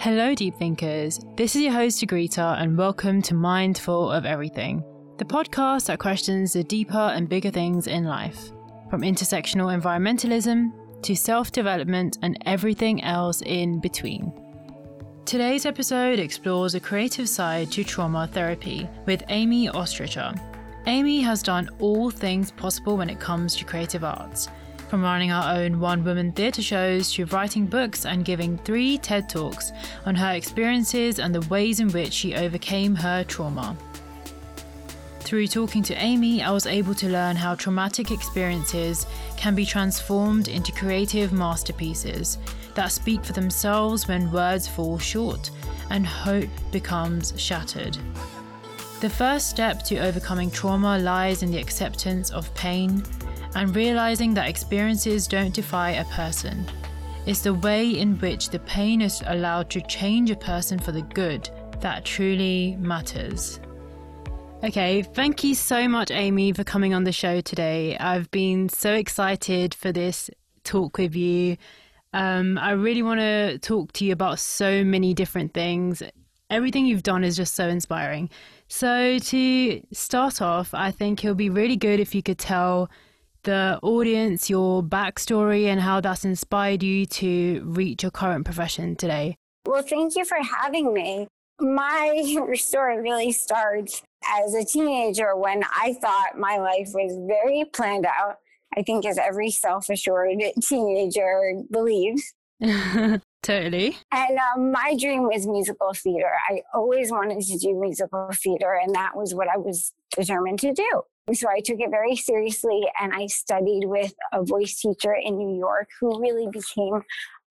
Hello, deep thinkers. This is your host, Agrita, and welcome to Mindful of Everything, the podcast that questions the deeper and bigger things in life, from intersectional environmentalism to self development and everything else in between. Today's episode explores a creative side to trauma therapy with Amy Oestreicher. Amy has done all things possible when it comes to creative arts from running our own one woman theatre shows to writing books and giving three TED Talks on her experiences and the ways in which she overcame her trauma. Through talking to Amy, I was able to learn how traumatic experiences can be transformed into creative masterpieces that speak for themselves when words fall short and hope becomes shattered. The first step to overcoming trauma lies in the acceptance of pain, and realizing that experiences don't define a person. It's the way in which the pain is allowed to change a person for the good that truly matters. Okay, thank you so much, Amy, for coming on the show today. I've been so excited for this talk with you. Um, I really want to talk to you about so many different things. Everything you've done is just so inspiring. So, to start off, I think it'll be really good if you could tell the audience, your backstory, and how that's inspired you to reach your current profession today. Well, thank you for having me. My story really starts as a teenager when I thought my life was very planned out. I think, as every self assured teenager believes. totally. And um, my dream was musical theater. I always wanted to do musical theater, and that was what I was determined to do. So I took it very seriously and I studied with a voice teacher in New York who really became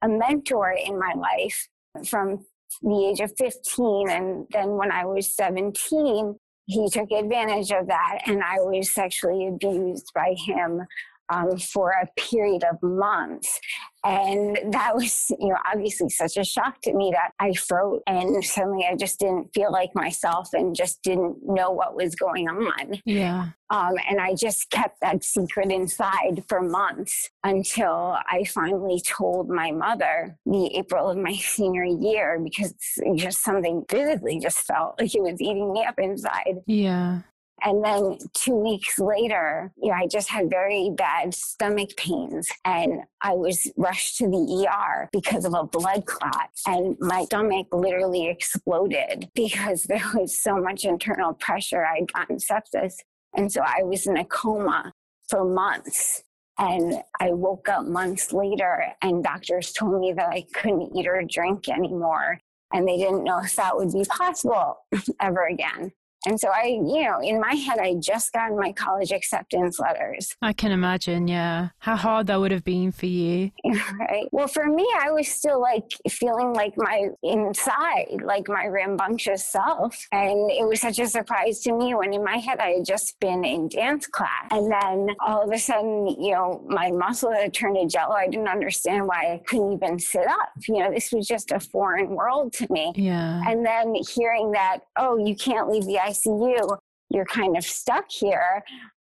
a mentor in my life from the age of 15. And then when I was 17, he took advantage of that and I was sexually abused by him um, for a period of months. And that was, you know, obviously such a shock to me that I froze and suddenly I just didn't feel like myself and just didn't know what was going on. Yeah. Um, and I just kept that secret inside for months until I finally told my mother the April of my senior year because just something vividly just felt like it was eating me up inside. Yeah. And then two weeks later, you know, I just had very bad stomach pains and I was rushed to the ER because of a blood clot. And my stomach literally exploded because there was so much internal pressure. I'd gotten sepsis. And so I was in a coma for months. And I woke up months later, and doctors told me that I couldn't eat or drink anymore. And they didn't know if that would be possible ever again. And so I, you know, in my head, I just got my college acceptance letters. I can imagine, yeah. How hard that would have been for you. right. Well, for me, I was still like feeling like my inside, like my rambunctious self. And it was such a surprise to me when in my head, I had just been in dance class. And then all of a sudden, you know, my muscle had turned to jello. I didn't understand why I couldn't even sit up. You know, this was just a foreign world to me. Yeah. And then hearing that, oh, you can't leave the ICU, you're kind of stuck here.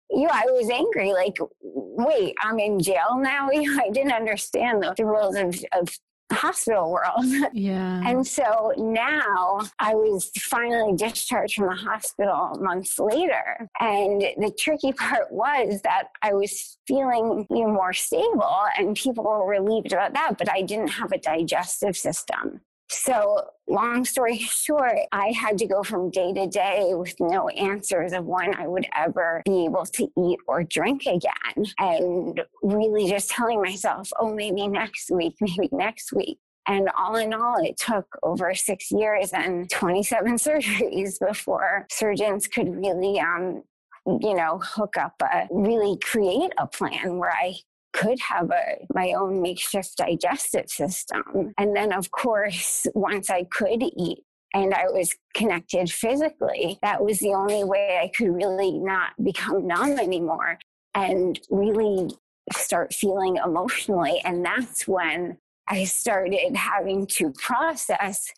You I was angry, like, wait, I'm in jail now? You I didn't understand the, the rules of, of hospital world. Yeah. And so now I was finally discharged from the hospital months later. And the tricky part was that I was feeling you know, more stable and people were relieved about that, but I didn't have a digestive system. So, long story short, I had to go from day to day with no answers of when I would ever be able to eat or drink again. And really just telling myself, oh, maybe next week, maybe next week. And all in all, it took over six years and 27 surgeries before surgeons could really um, you know, hook up a really create a plan where I could have a, my own makeshift digestive system. And then, of course, once I could eat and I was connected physically, that was the only way I could really not become numb anymore and really start feeling emotionally. And that's when I started having to process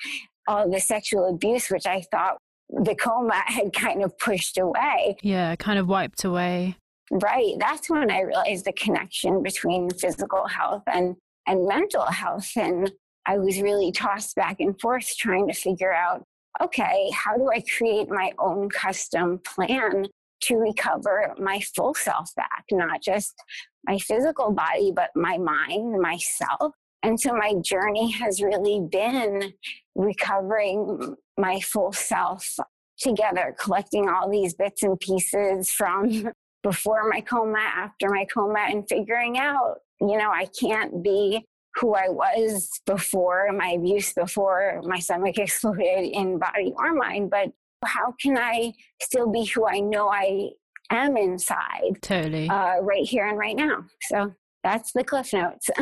all the sexual abuse, which I thought the coma had kind of pushed away. Yeah, kind of wiped away. Right. That's when I realized the connection between physical health and, and mental health. And I was really tossed back and forth trying to figure out okay, how do I create my own custom plan to recover my full self back, not just my physical body, but my mind, myself. And so my journey has really been recovering my full self together, collecting all these bits and pieces from before my coma, after my coma, and figuring out, you know, I can't be who I was before my abuse, before my stomach exploded in body or mind, but how can I still be who I know I am inside? Totally. Uh, right here and right now. So that's the cliff notes.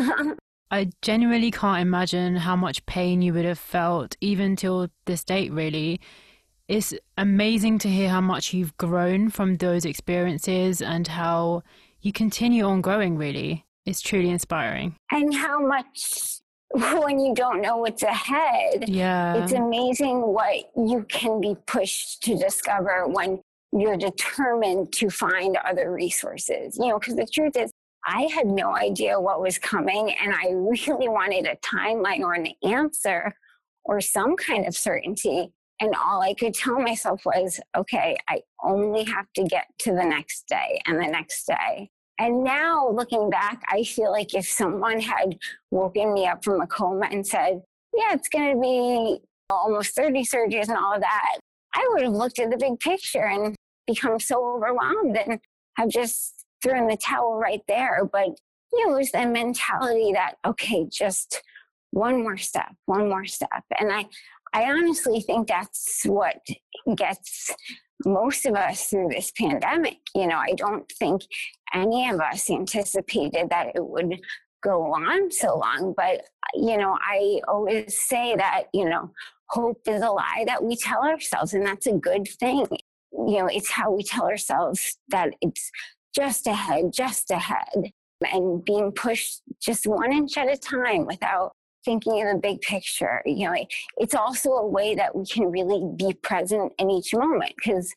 I genuinely can't imagine how much pain you would have felt even till this date, really. It's amazing to hear how much you've grown from those experiences and how you continue on growing, really. It's truly inspiring. And how much when you don't know what's ahead. Yeah. It's amazing what you can be pushed to discover when you're determined to find other resources. You know, because the truth is, I had no idea what was coming, and I really wanted a timeline or an answer or some kind of certainty. And all I could tell myself was, okay, I only have to get to the next day and the next day. And now looking back, I feel like if someone had woken me up from a coma and said, yeah, it's going to be almost 30 surgeries and all of that, I would have looked at the big picture and become so overwhelmed and have just thrown the towel right there. But you know, it was the mentality that, okay, just one more step, one more step. And I, I honestly think that's what gets most of us through this pandemic. You know, I don't think any of us anticipated that it would go on so long. But, you know, I always say that, you know, hope is a lie that we tell ourselves, and that's a good thing. You know, it's how we tell ourselves that it's just ahead, just ahead, and being pushed just one inch at a time without thinking of the big picture. You know, it's also a way that we can really be present in each moment because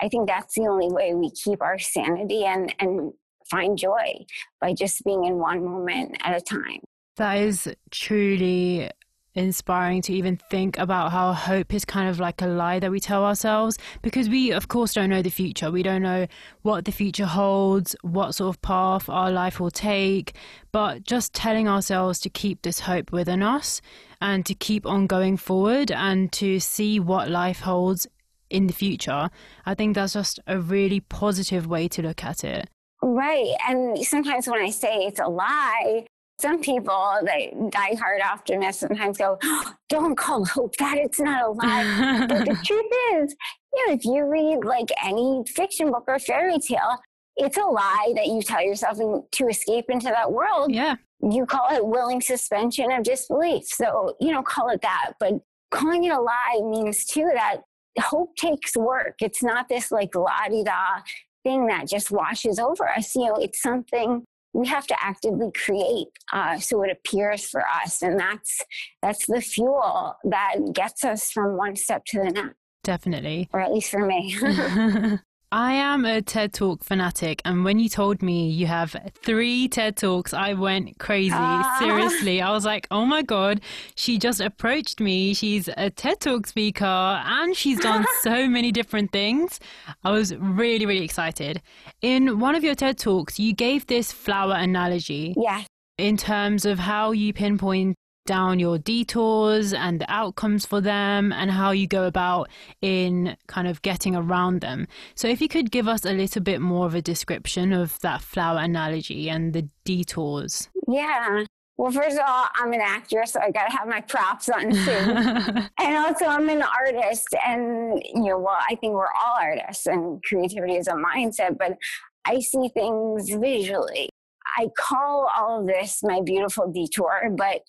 I think that's the only way we keep our sanity and, and find joy by just being in one moment at a time. That is truly inspiring to even think about how hope is kind of like a lie that we tell ourselves because we of course don't know the future. We don't know what the future holds what sort of path our life will take. But just telling ourselves to keep this hope within us and to keep on going forward and to see what life holds in the future i think that's just a really positive way to look at it. Right. And sometimes when I say it's a lie, some people, they die-hard optimists, sometimes go, oh, "Don't call hope that it's not a lie." but the truth is, you know, if you read like any fiction book or fairy tale, it's a lie that you tell yourself to escape into that world. Yeah, you call it willing suspension of disbelief. So you know, call it that. But calling it a lie means too that hope takes work. It's not this like la di da thing that just washes over us. You know, it's something we have to actively create uh, so it appears for us and that's that's the fuel that gets us from one step to the next. Definitely. Or at least for me I am a TED Talk fanatic, and when you told me you have three TED Talks, I went crazy. Ah. Seriously, I was like, oh my God, she just approached me. She's a TED Talk speaker, and she's done so many different things. I was really, really excited. In one of your TED Talks, you gave this flower analogy. Yeah. In terms of how you pinpoint down your detours and the outcomes for them and how you go about in kind of getting around them. So, if you could give us a little bit more of a description of that flower analogy and the detours. Yeah. Well, first of all, I'm an actress, so I got to have my props on too. and also, I'm an artist. And, you know, well, I think we're all artists, and creativity is a mindset, but I see things visually. I call all of this my beautiful detour, but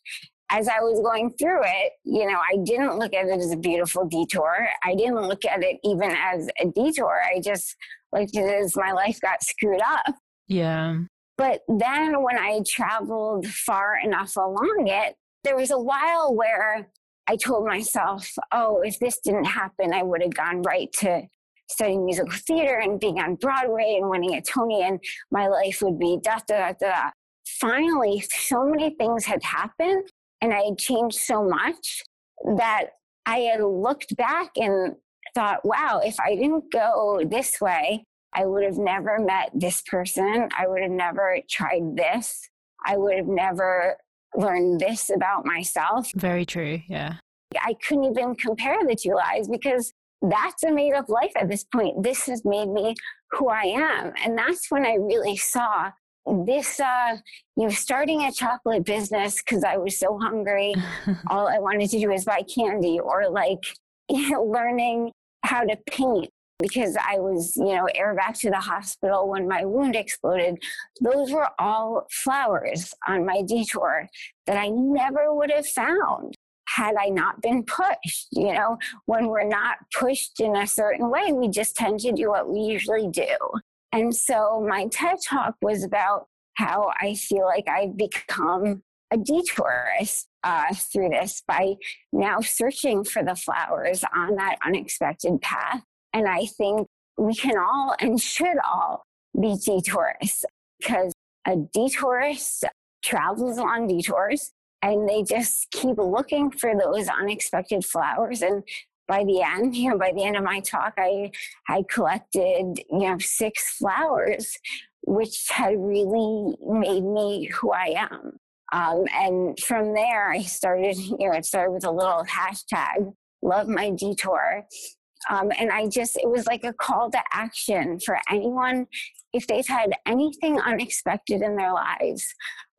as I was going through it, you know, I didn't look at it as a beautiful detour. I didn't look at it even as a detour. I just looked at it as my life got screwed up. Yeah. But then when I traveled far enough along it, there was a while where I told myself, oh, if this didn't happen, I would have gone right to studying musical theater and being on Broadway and winning a Tony, and my life would be da da da da. Finally, so many things had happened and I had changed so much that I had looked back and thought, wow, if I didn't go this way, I would have never met this person. I would have never tried this. I would have never learned this about myself. Very true. Yeah. I couldn't even compare the two lives because that's a made up life at this point. This has made me who I am. And that's when I really saw this, uh, you know, starting a chocolate business because I was so hungry. all I wanted to do was buy candy or like you know, learning how to paint because I was, you know, air back to the hospital when my wound exploded. Those were all flowers on my detour that I never would have found had I not been pushed. You know, when we're not pushed in a certain way, we just tend to do what we usually do. And so my TED talk was about how I feel like I've become a detourist uh, through this by now searching for the flowers on that unexpected path. And I think we can all and should all be detourists because a detourist travels on detours and they just keep looking for those unexpected flowers and by the end you know by the end of my talk i i collected you know six flowers which had really made me who i am. Um, and from there i started you know it started with a little hashtag love my detour. Um, and i just it was like a call to action for anyone if they've had anything unexpected in their lives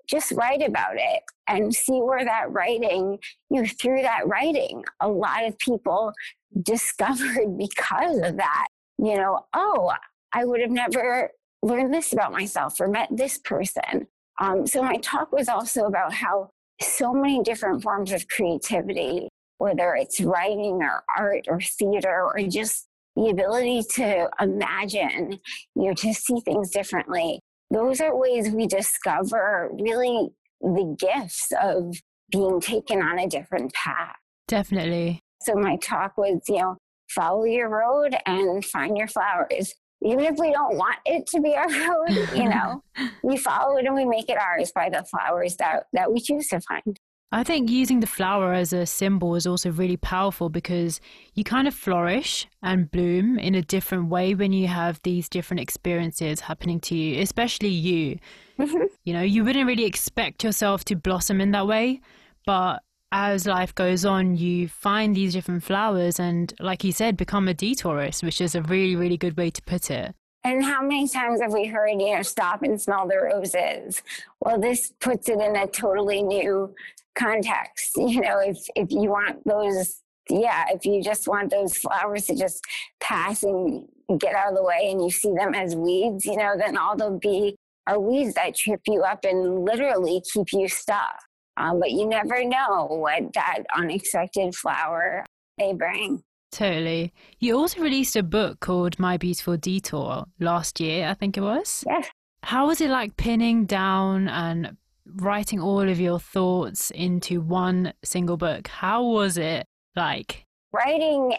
just write about it and see where that writing, you know, through that writing, a lot of people discovered because of that, you know, oh, I would have never learned this about myself or met this person. Um, so my talk was also about how so many different forms of creativity, whether it's writing or art or theater or just the ability to imagine, you know, to see things differently, those are ways we discover really the gifts of being taken on a different path. Definitely. So my talk was, you know, follow your road and find your flowers. Even if we don't want it to be our road, you know, we follow it and we make it ours by the flowers that, that we choose to find. I think using the flower as a symbol is also really powerful because you kind of flourish and bloom in a different way when you have these different experiences happening to you, especially you. Mm-hmm. You know, you wouldn't really expect yourself to blossom in that way, but as life goes on, you find these different flowers and, like you said, become a detourist, which is a really, really good way to put it. And how many times have we heard, you know, stop and smell the roses? Well, this puts it in a totally new context. You know, if if you want those, yeah, if you just want those flowers to just pass and get out of the way, and you see them as weeds, you know, then all they'll be are weeds that trip you up and literally keep you stuck. Um, but you never know what that unexpected flower may bring. Totally. You also released a book called My Beautiful Detour last year, I think it was. Yes. How was it like pinning down and writing all of your thoughts into one single book. How was it like? Writing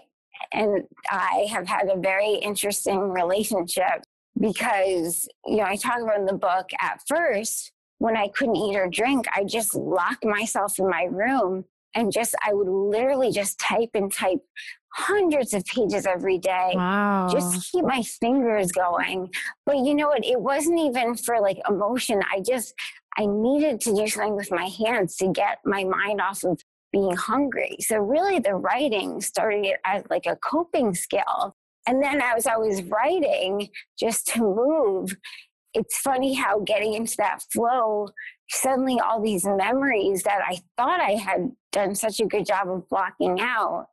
and I have had a very interesting relationship because, you know, I talk about in the book at first when I couldn't eat or drink, I just locked myself in my room and just, I would literally just type and type hundreds of pages every day. Wow. Just keep my fingers going. But you know what? It wasn't even for like emotion. I just, I needed to do something with my hands to get my mind off of being hungry. So really the writing started as like a coping skill. And then as I was writing just to move, it's funny how getting into that flow, suddenly all these memories that I thought I had done such a good job of blocking out,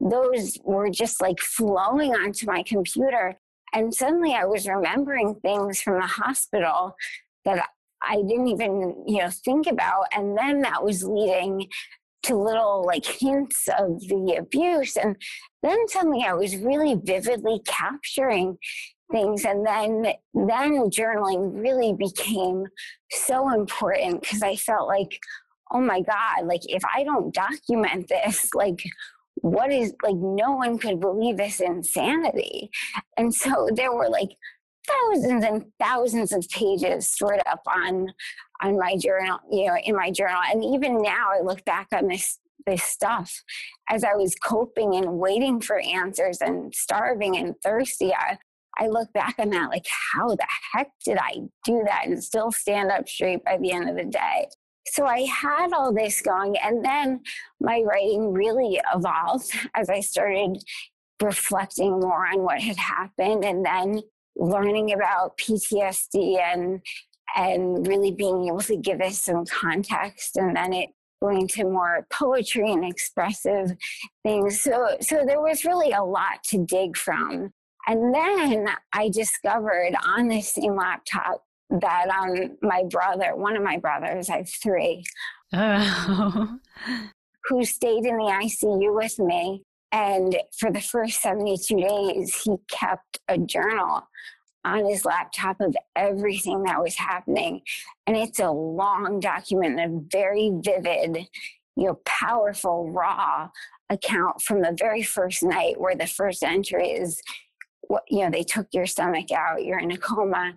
those were just like flowing onto my computer. And suddenly I was remembering things from the hospital that I didn't even, you know, think about. And then that was leading to little like hints of the abuse. And then suddenly I was really vividly capturing things. And then, then journaling really became so important because I felt like, oh my God, like if I don't document this, like what is like no one could believe this insanity. And so there were like thousands and thousands of pages stored up on on my journal, you know, in my journal. And even now I look back on this this stuff as I was coping and waiting for answers and starving and thirsty. I, I look back on that like, how the heck did I do that and still stand up straight by the end of the day? So I had all this going, and then my writing really evolved as I started reflecting more on what had happened and then learning about PTSD and and really being able to give it some context and then it going to more poetry and expressive things. So so there was really a lot to dig from. And then i discovered on the same laptop that um my brother one of my brothers i have three oh. who stayed in the icu with me and for the first 72 days he kept a journal on his laptop of everything that was happening. And it's a long document, a very vivid, you know, powerful, raw account from the very first night where the first entry is what you know, they took your stomach out, you're in a coma.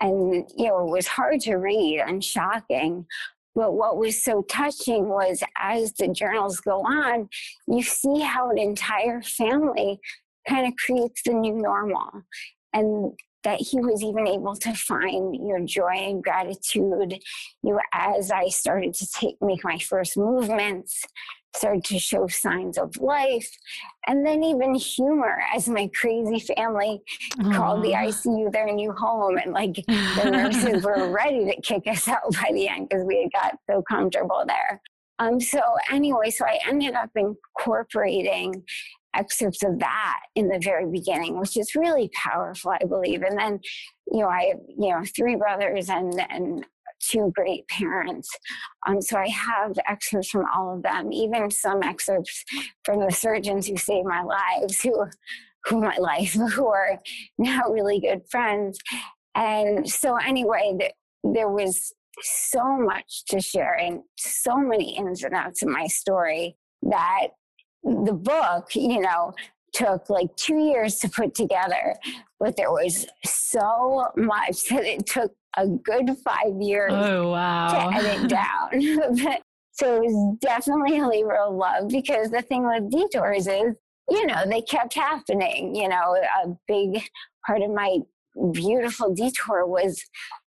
And you know, it was hard to read and shocking. But what was so touching was as the journals go on, you see how an entire family kind of creates the new normal. And that he was even able to find your joy and gratitude you know, as i started to take make my first movements started to show signs of life and then even humor as my crazy family Aww. called the icu their new home and like the nurses were ready to kick us out by the end because we had got so comfortable there um, so anyway so i ended up incorporating excerpts of that in the very beginning, which is really powerful, I believe. And then, you know, I have, you know, three brothers and, and two great parents. Um, so I have excerpts from all of them, even some excerpts from the surgeons who saved my lives, who, who my life, who are now really good friends. And so anyway, the, there was so much to share and so many ins and outs of my story that the book, you know, took like two years to put together, but there was so much that it took a good five years oh, wow. to edit down. so it was definitely a labor of love because the thing with detours is, you know, they kept happening. You know, a big part of my beautiful detour was,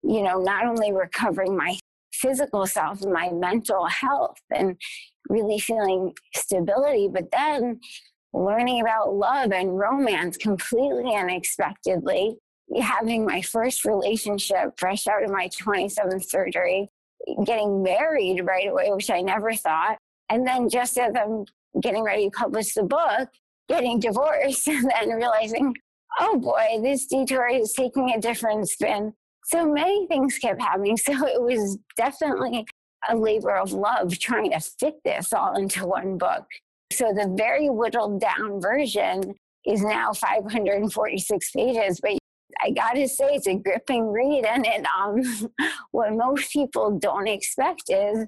you know, not only recovering my physical self and my mental health and really feeling stability, but then learning about love and romance completely unexpectedly, having my first relationship fresh out of my 27th surgery, getting married right away, which I never thought. And then just as I'm getting ready to publish the book, getting divorced and then realizing, oh boy, this detour is taking a different spin. So many things kept happening. So it was definitely a labor of love trying to fit this all into one book. So the very whittled down version is now 546 pages, but I gotta say it's a gripping read. And it, um, what most people don't expect is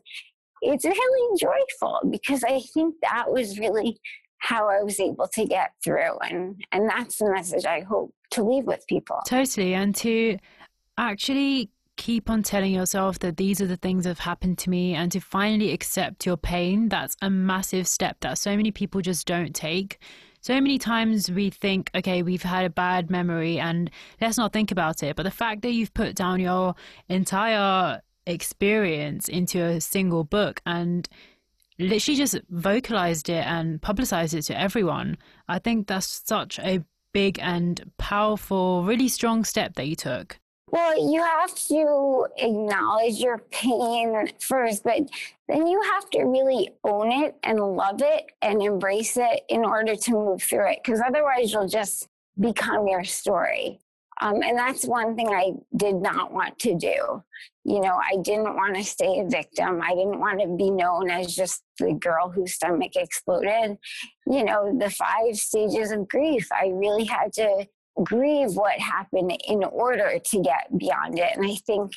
it's really joyful because I think that was really how I was able to get through. And, and that's the message I hope to leave with people. Totally. And to actually keep on telling yourself that these are the things that have happened to me and to finally accept your pain, that's a massive step that so many people just don't take. So many times we think, okay, we've had a bad memory and let's not think about it. But the fact that you've put down your entire experience into a single book and literally just vocalized it and publicized it to everyone, I think that's such a big and powerful, really strong step that you took. Well, you have to acknowledge your pain first, but then you have to really own it and love it and embrace it in order to move through it. Because otherwise, you'll just become your story. Um, and that's one thing I did not want to do. You know, I didn't want to stay a victim. I didn't want to be known as just the girl whose stomach exploded. You know, the five stages of grief, I really had to grieve what happened in order to get beyond it. And I think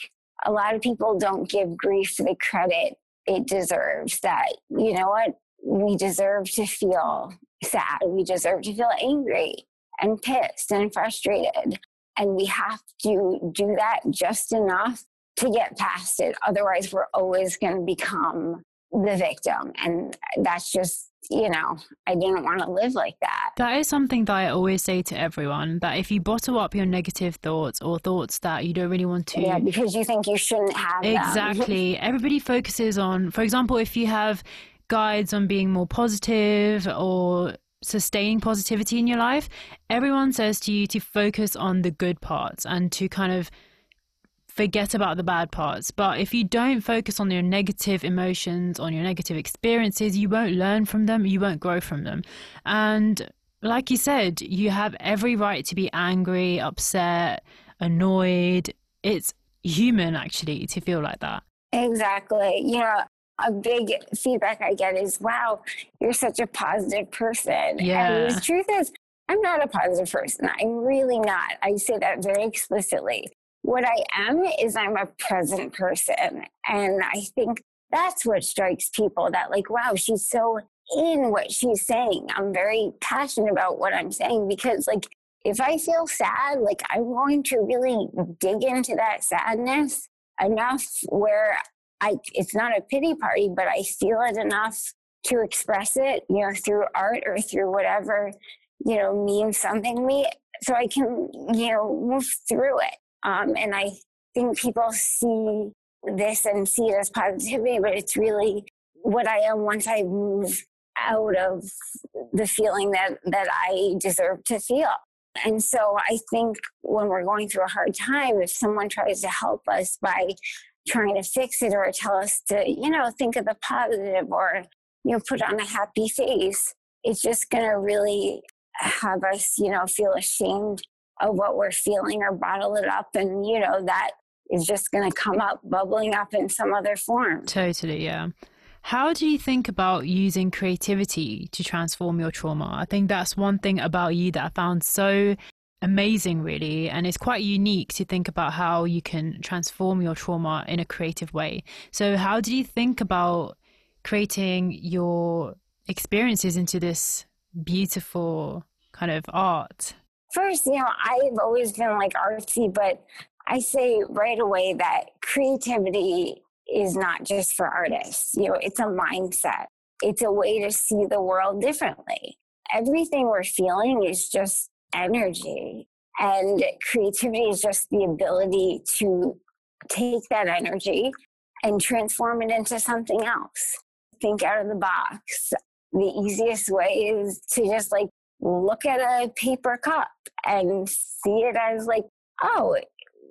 a lot of people don't give grief the credit it deserves that, you know what, we deserve to feel sad. We deserve to feel angry and pissed and frustrated. And we have to do that just enough to get past it. Otherwise, we're always going to become the victim. And that's just, you know, I didn't want to live like that. That is something that I always say to everyone that if you bottle up your negative thoughts or thoughts that you don't really want to. Yeah, because you think you shouldn't have Exactly. Everybody focuses on, for example, if you have guides on being more positive or sustaining positivity in your life, everyone says to you to focus on the good parts and to kind of forget about the bad parts. But if you don't focus on your negative emotions, on your negative experiences, you won't learn from them, you won't grow from them. And like you said, you have every right to be angry, upset, annoyed. It's human actually to feel like that. Exactly. You know, a big feedback I get is, wow, you're such a positive person. Yeah. And the truth is, I'm not a positive person. I'm really not. I say that very explicitly. What I am is I'm a present person. And I think that's what strikes people that, like, wow, she's so in what she's saying. I'm very passionate about what I'm saying because, like, if I feel sad, like, I'm going to really dig into that sadness enough where I, it's not a pity party, but I feel it enough to express it, you know, through art or through whatever, you know, means something to me. So I can, you know, move through it. Um, and I think people see this and see it as positivity, but it's really what I am once I move out of the feeling that, that I deserve to feel. And so I think when we're going through a hard time, if someone tries to help us by trying to fix it or tell us to, you know, think of the positive or, you know, put on a happy face, it's just going to really have us, you know, feel ashamed of what we're feeling or bottle it up. And, you know, that is just going to come up, bubbling up in some other form. Totally, yeah. How do you think about using creativity to transform your trauma? I think that's one thing about you that I found so amazing, really. And it's quite unique to think about how you can transform your trauma in a creative way. So, how do you think about creating your experiences into this beautiful kind of art? First, you know, I've always been like artsy, but I say right away that creativity is not just for artists. You know, it's a mindset. It's a way to see the world differently. Everything we're feeling is just energy. And creativity is just the ability to take that energy and transform it into something else. Think out of the box. The easiest way is to just like look at a paper cup and see it as like, oh,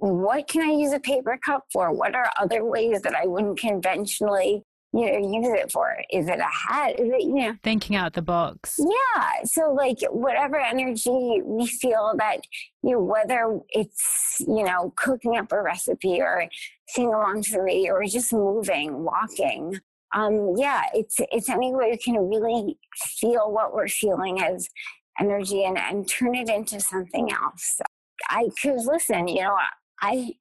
what can I use a paper cup for? What are other ways that I wouldn't conventionally you know use it for? Is it a hat? Is it you know? Thinking out the box yeah. So like whatever energy we feel that you know whether it's you know cooking up a recipe or singing along to the radio or just moving walking um yeah it's it's any way we can really feel what we're feeling as energy and and turn it into something else i because listen you know i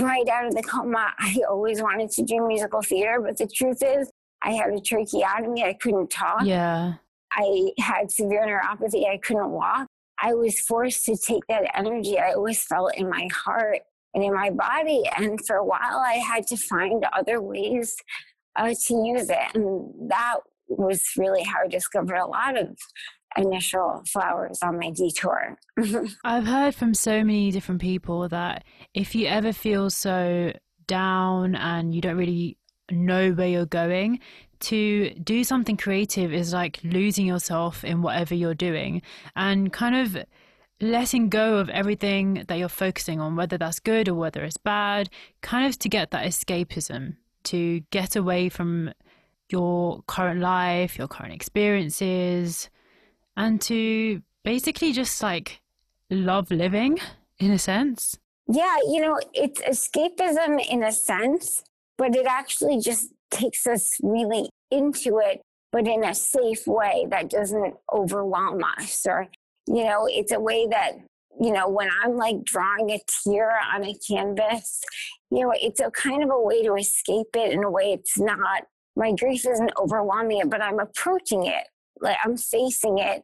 right out of the coma, I always wanted to do musical theater, but the truth is, I had a tracheotomy. I couldn't talk. Yeah. I had severe neuropathy. I couldn't walk. I was forced to take that energy I always felt in my heart and in my body. And for a while, I had to find other ways uh, to use it. And that was really how I discovered a lot of initial flowers on my detour. I've heard from so many different people that if you ever feel so down and you don't really know where you're going, to do something creative is like losing yourself in whatever you're doing and kind of letting go of everything that you're focusing on, whether that's good or whether it's bad, kind of to get that escapism, to get away from your current life, your current experiences, and to basically just like love living in a sense. Yeah, you know, it's escapism in a sense, but it actually just takes us really into it, but in a safe way that doesn't overwhelm us. Or, you know, it's a way that, you know, when I'm like drawing a tear on a canvas, you know, it's a kind of a way to escape it in a way it's not, my grief isn't overwhelming it, but I'm approaching it like I'm facing it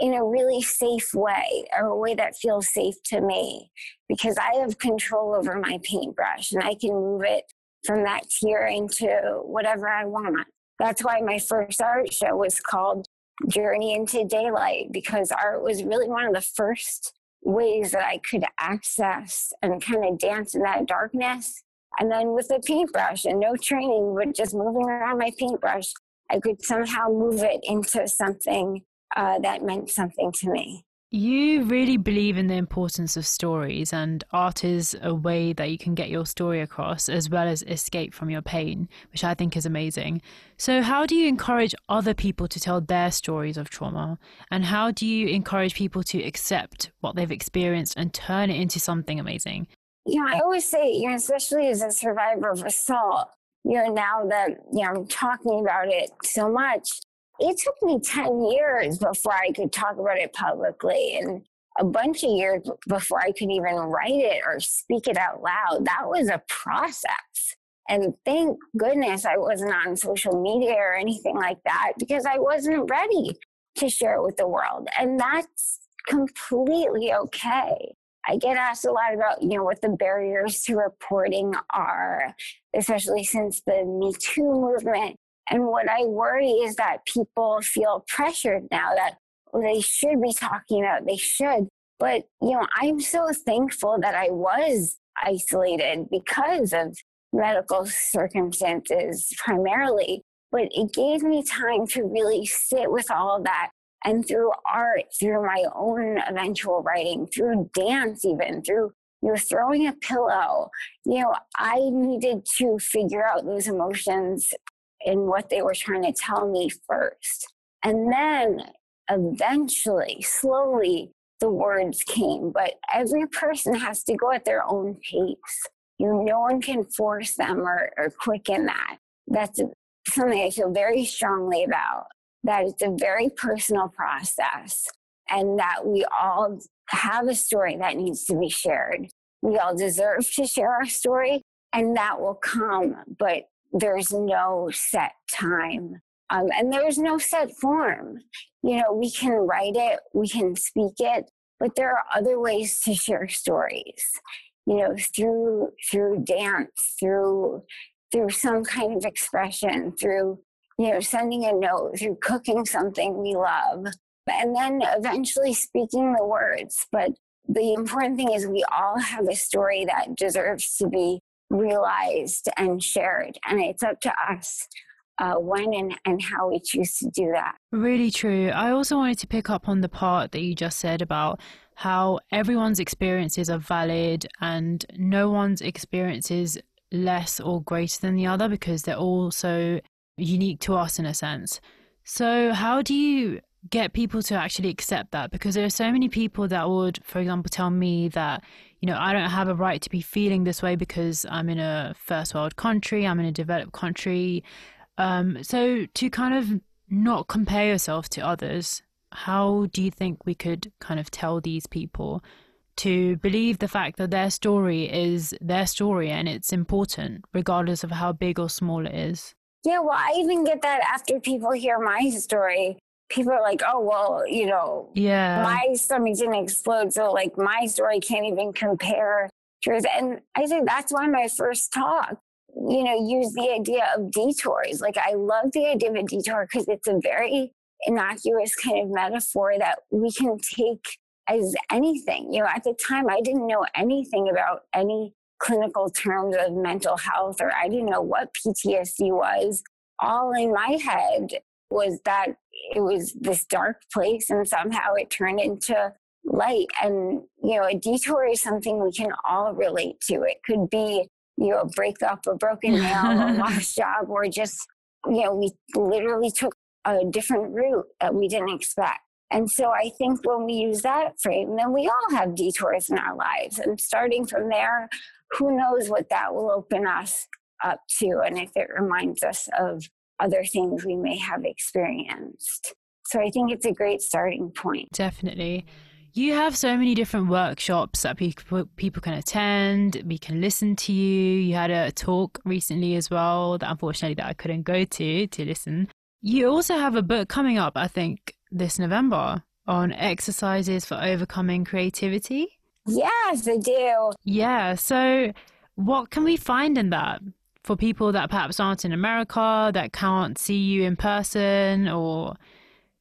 in a really safe way or a way that feels safe to me because I have control over my paintbrush and I can move it from that tear into whatever I want. That's why my first art show was called Journey into Daylight because art was really one of the first ways that I could access and kind of dance in that darkness. And then with a paintbrush and no training, but just moving around my paintbrush, I could somehow move it into something uh, that meant something to me. You really believe in the importance of stories, and art is a way that you can get your story across as well as escape from your pain, which I think is amazing. So, how do you encourage other people to tell their stories of trauma? And how do you encourage people to accept what they've experienced and turn it into something amazing? Yeah, I always say, you know, especially as a survivor of assault, you know, now that, you know, I'm talking about it so much, it took me 10 years mm-hmm. before I could talk about it publicly and a bunch of years before I could even write it or speak it out loud. That was a process. And thank goodness I wasn't on social media or anything like that because I wasn't ready to share it with the world. And that's completely okay. I get asked a lot about, you know, what the barriers to reporting are, especially since the Me Too movement and what I worry is that people feel pressured now that well, they should be talking about, they should. But, you know, I'm so thankful that I was isolated because of medical circumstances primarily. But it gave me time to really sit with all that. And through art, through my own eventual writing, through dance, even through you know, throwing a pillow, you know, I needed to figure out those emotions and what they were trying to tell me first. And then eventually, slowly, the words came. But every person has to go at their own pace. You know, no one can force them or, or quicken that. That's something I feel very strongly about. That it's a very personal process, and that we all have a story that needs to be shared. We all deserve to share our story, and that will come. But there's no set time um, and there's no set form. You know, we can write it, we can speak it, but there are other ways to share stories. You know, through through dance, through through some kind of expression, through you know sending a note, through cooking something we love, and then eventually speaking the words. But the important thing is we all have a story that deserves to be realized and shared. And it's up to us uh, when and, and how we choose to do that. Really true. I also wanted to pick up on the part that you just said about how everyone's experiences are valid and no one's experience is less or greater than the other because they're all so unique to us in a sense. So, how do you get people to actually accept that? Because there are so many people that would for example tell me that you know i don't have a right to be feeling this way because i'm in a first world country i'm in a developed country. Um, so to kind of not compare yourself to others how do you think we could kind of tell these people to believe the fact that their story is their story and it's important regardless of how big or small it is yeah, well, I even get that after people hear my story people are like, oh, well, you know, yeah, my stomach didn't explode. So, like, my story can't even compare to yours. And I think that's why my first talk, you know, used the idea of detours. Like, I love the idea of a detour because it's a very innocuous kind of metaphor that we can take as anything. You know, at the time, I didn't know anything about any clinical terms of mental health, or I didn't know what PTSD was. All in my head was that it was this dark place and somehow it turned into light. And, you know, a detour is something we can all relate to. It could be, you know, a breakup, a broken nail, a lost job, or just, you know, we literally took a different route that we didn't expect. And so I think when we use that frame, then we all have detours in our lives. And starting from there, who knows what that will open us up to and if it reminds us of other things we may have experienced. So I think it's a great starting point. Definitely. You have so many different workshops that people people can attend. We can listen to you. You had a talk recently as well that unfortunately that I couldn't go to to listen. You also have a book coming up, I think, this November. on exercises for overcoming creativity. Yes, I do. Yeah. So, what can we find in that for people that perhaps aren't in America, that can't see you in person, or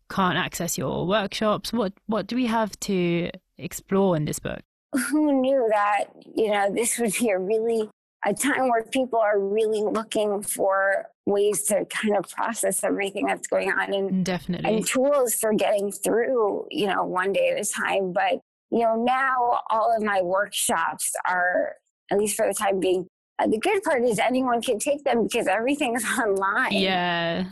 can't access your workshops? What What do we have to explore in this book? Who knew that you know this would be a really a time where people are really looking for ways to kind of process everything that's going on and definitely and tools for getting through you know one day at a time but you know now all of my workshops are at least for the time being uh, the good part is anyone can take them because everything's online. Yeah.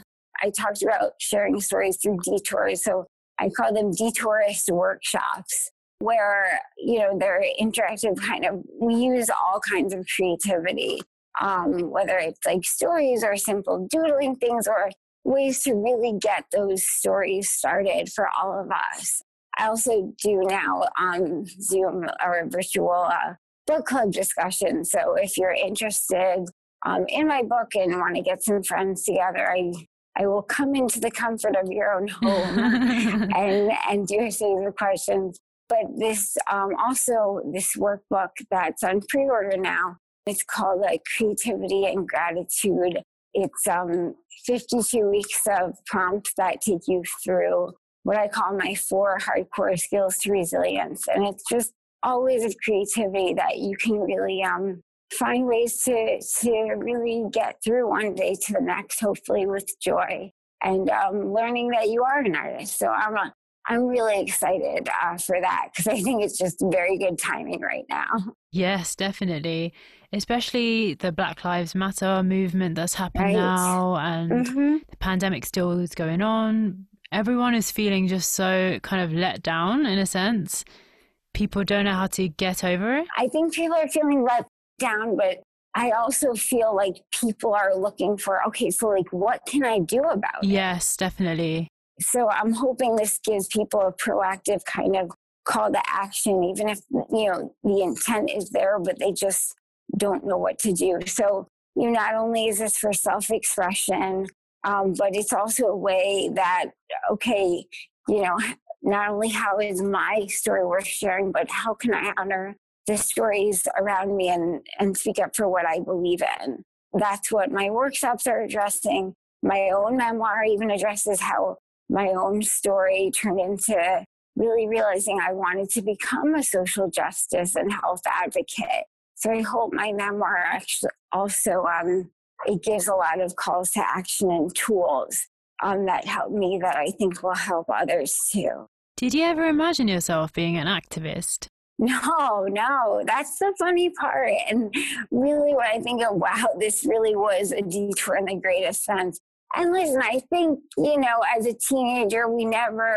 I talked about sharing stories through detours so i call them detourist workshops where you know they're interactive kind of we use all kinds of creativity um, whether it's like stories or simple doodling things or ways to really get those stories started for all of us i also do now on zoom or virtual uh, book club discussion so if you're interested um, in my book and want to get some friends together i I will come into the comfort of your own home and and do a series of questions but this um, also this workbook that's on pre-order now. It's called like Creativity and Gratitude. It's um, 52 weeks of prompts that take you through what I call my four hardcore skills to resilience, and it's just always a creativity that you can really um, find ways to to really get through one day to the next, hopefully with joy and um, learning that you are an artist. So I'm I'm really excited uh, for that because I think it's just very good timing right now. Yes, definitely. Especially the Black Lives Matter movement that's happened right. now, and mm-hmm. the pandemic still is going on. Everyone is feeling just so kind of let down in a sense. People don't know how to get over it. I think people are feeling let down, but I also feel like people are looking for okay, so like, what can I do about it? Yes, definitely so I'm hoping this gives people a proactive kind of call to action, even if, you know, the intent is there, but they just don't know what to do. So, you know, not only is this for self expression, um, but it's also a way that, okay, you know, not only how is my story worth sharing, but how can I honor the stories around me and, and speak up for what I believe in? That's what my workshops are addressing. My own memoir even addresses how my own story turned into really realizing I wanted to become a social justice and health advocate. So I hope my memoir actually also um, it gives a lot of calls to action and tools um, that help me that I think will help others too. Did you ever imagine yourself being an activist? No, no, that's the funny part. And really, when I think of wow, this really was a detour in the greatest sense. And listen, I think, you know, as a teenager, we never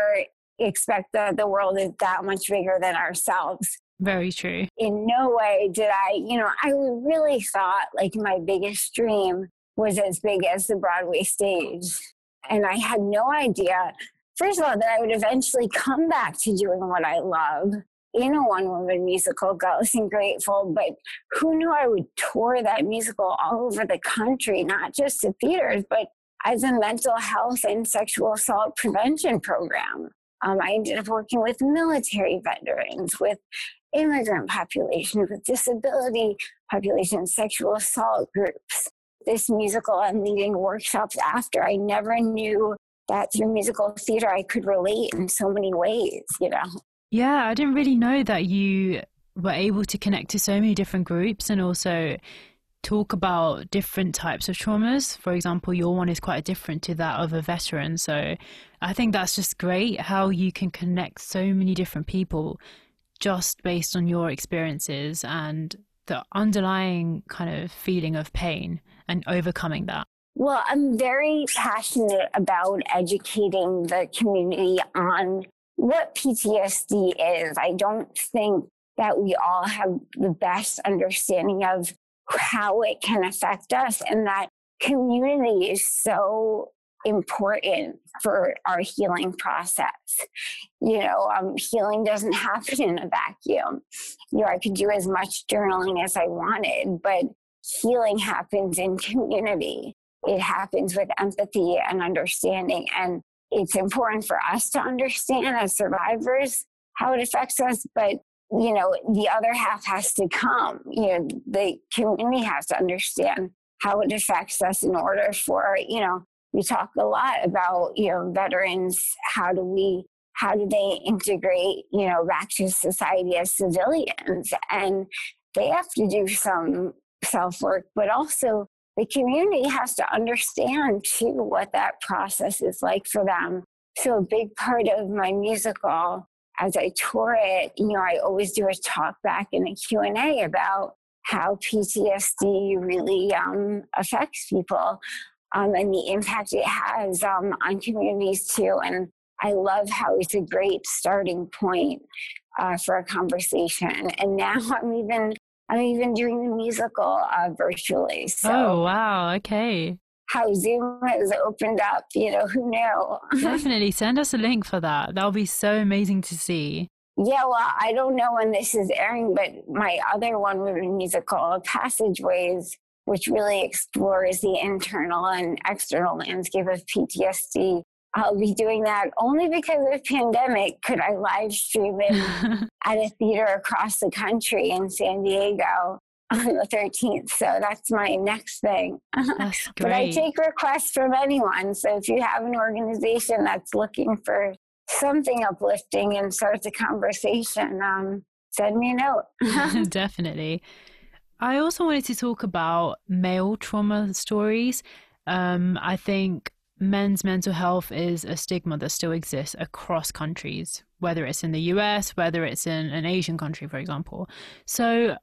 expect that the world is that much bigger than ourselves. Very true. In no way did I, you know, I really thought like my biggest dream was as big as the Broadway stage. And I had no idea, first of all, that I would eventually come back to doing what I love in a one woman musical, Gutless and Grateful. But who knew I would tour that musical all over the country, not just to theaters, but as a mental health and sexual assault prevention program. Um, I ended up working with military veterans, with immigrant populations, with disability populations, sexual assault groups. This musical and leading workshops after. I never knew that through musical theater I could relate in so many ways, you know. Yeah, I didn't really know that you were able to connect to so many different groups and also talk about different types of traumas. For example, your one is quite different to that of a veteran. So I think that's just great how you can connect so many different people just based on your experiences and the underlying kind of feeling of pain and overcoming that. Well, I'm very passionate about educating the community on what PTSD is. I don't think that we all have the best understanding of how it can affect us and that community is so important for our healing process. You know, um, healing doesn't happen in a vacuum. You know, I could do as much journaling as I wanted, but healing happens in community. It happens with empathy and understanding. And it's important for us to understand as survivors how it affects us, but you know, the other half has to come. You know, the community has to understand how it affects us in order for, you know, we talk a lot about, you know, veterans, how do we how do they integrate, you know, back to society as civilians? And they have to do some self work, but also the community has to understand too what that process is like for them. So a big part of my musical as I tour it, you know, I always do a talk back and a Q&A about how PTSD really um, affects people um, and the impact it has um, on communities too. And I love how it's a great starting point uh, for a conversation. And now I'm even I'm even doing the musical uh, virtually. So oh wow! Okay. How Zoom has opened up, you know, who knew? Definitely send us a link for that. That'll be so amazing to see. Yeah, well, I don't know when this is airing, but my other one woman musical, Passageways, which really explores the internal and external landscape of PTSD. I'll be doing that only because of pandemic could I live stream it at a theater across the country in San Diego on the 13th. So that's my next thing. That's but I take requests from anyone. So if you have an organization that's looking for something uplifting and starts a conversation, um, send me a note. Definitely. I also wanted to talk about male trauma stories. Um, I think men's mental health is a stigma that still exists across countries, whether it's in the US, whether it's in an Asian country, for example. So,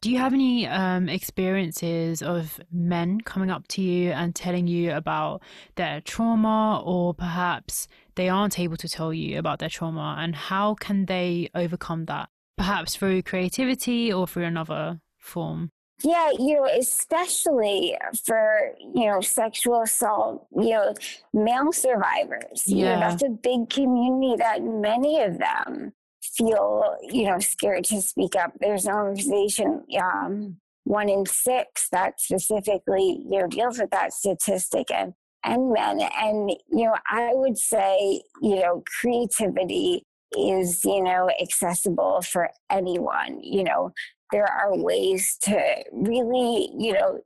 do you have any um, experiences of men coming up to you and telling you about their trauma, or perhaps they aren't able to tell you about their trauma, and how can they overcome that? Perhaps through creativity or through another form? Yeah, you know, especially for, you know, sexual assault, you know, male survivors. Yeah. You know, that's a big community that many of them feel, you know, scared to speak up. There's an organization, um, one in six that specifically, you know, deals with that statistic and and men. And, you know, I would say, you know, creativity is, you know, accessible for anyone. You know, there are ways to really, you know,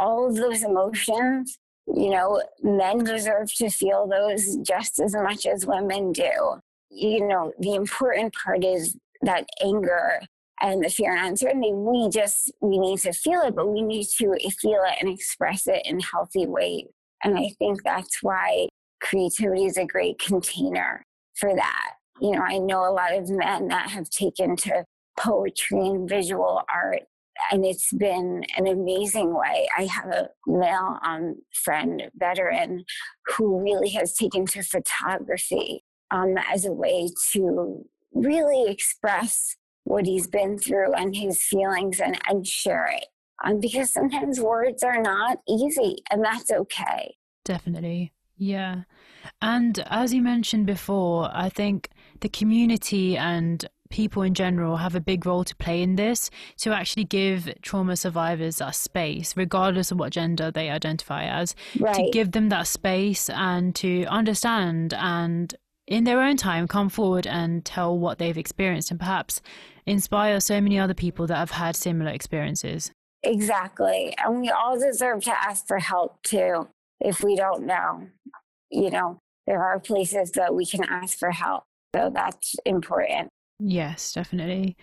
all of those emotions, you know, men deserve to feel those just as much as women do. You know, the important part is that anger and the fear and uncertainty, we just, we need to feel it, but we need to feel it and express it in healthy ways. And I think that's why creativity is a great container for that. You know, I know a lot of men that have taken to poetry and visual art. And it's been an amazing way. I have a male um, friend, veteran, who really has taken to photography um, as a way to really express what he's been through and his feelings and, and share it. Um, because sometimes words are not easy, and that's okay. Definitely. Yeah. And as you mentioned before, I think the community and people in general have a big role to play in this to actually give trauma survivors that space, regardless of what gender they identify as, right. to give them that space and to understand and in their own time come forward and tell what they've experienced and perhaps inspire so many other people that have had similar experiences. Exactly. And we all deserve to ask for help too if we don't know. You know, there are places that we can ask for help. So that's important. Yes, definitely.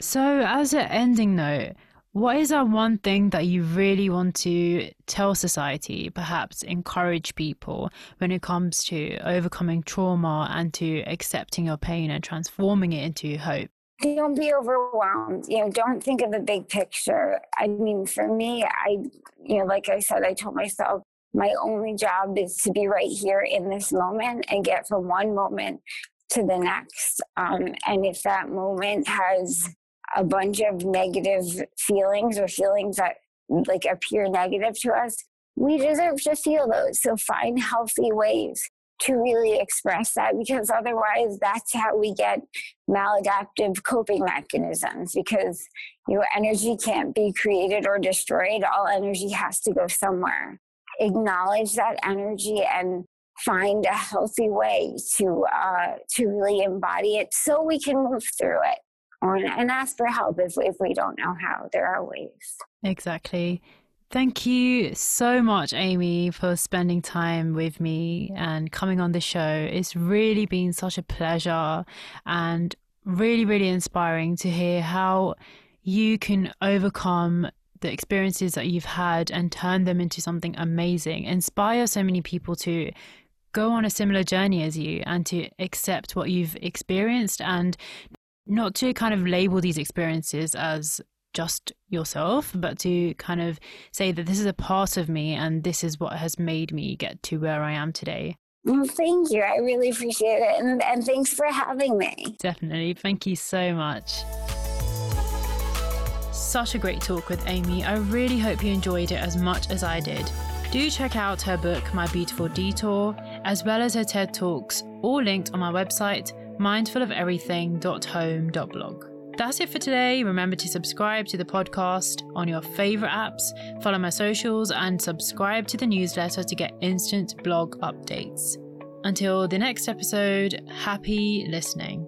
So, as an ending note, what is that one thing that you really want to tell society, perhaps encourage people when it comes to overcoming trauma and to accepting your pain and transforming it into hope? Don't be overwhelmed. You know, don't think of the big picture. I mean, for me, I, you know, like I said, I told myself my only job is to be right here in this moment and get from one moment to the next. Um, and if that moment has a bunch of negative feelings or feelings that like appear negative to us, we deserve to feel those. So find healthy ways to really express that because otherwise that's how we get maladaptive coping mechanisms because you know energy can't be created or destroyed. All energy has to go somewhere. Acknowledge that energy and find a healthy way to uh, to really embody it so we can move through it or, and ask for help if, if we don't know how there are ways exactly Thank you so much, Amy, for spending time with me and coming on the show. It's really been such a pleasure and really, really inspiring to hear how you can overcome the experiences that you've had and turn them into something amazing. Inspire so many people to go on a similar journey as you and to accept what you've experienced and not to kind of label these experiences as just yourself, but to kind of say that this is a part of me and this is what has made me get to where I am today. Well, thank you. I really appreciate it. And, and thanks for having me. Definitely. Thank you so much. Such a great talk with Amy. I really hope you enjoyed it as much as I did. Do check out her book, My Beautiful Detour, as well as her TED Talks, all linked on my website, mindfuloferything.home.blog. That's it for today. Remember to subscribe to the podcast on your favorite apps, follow my socials, and subscribe to the newsletter to get instant blog updates. Until the next episode, happy listening.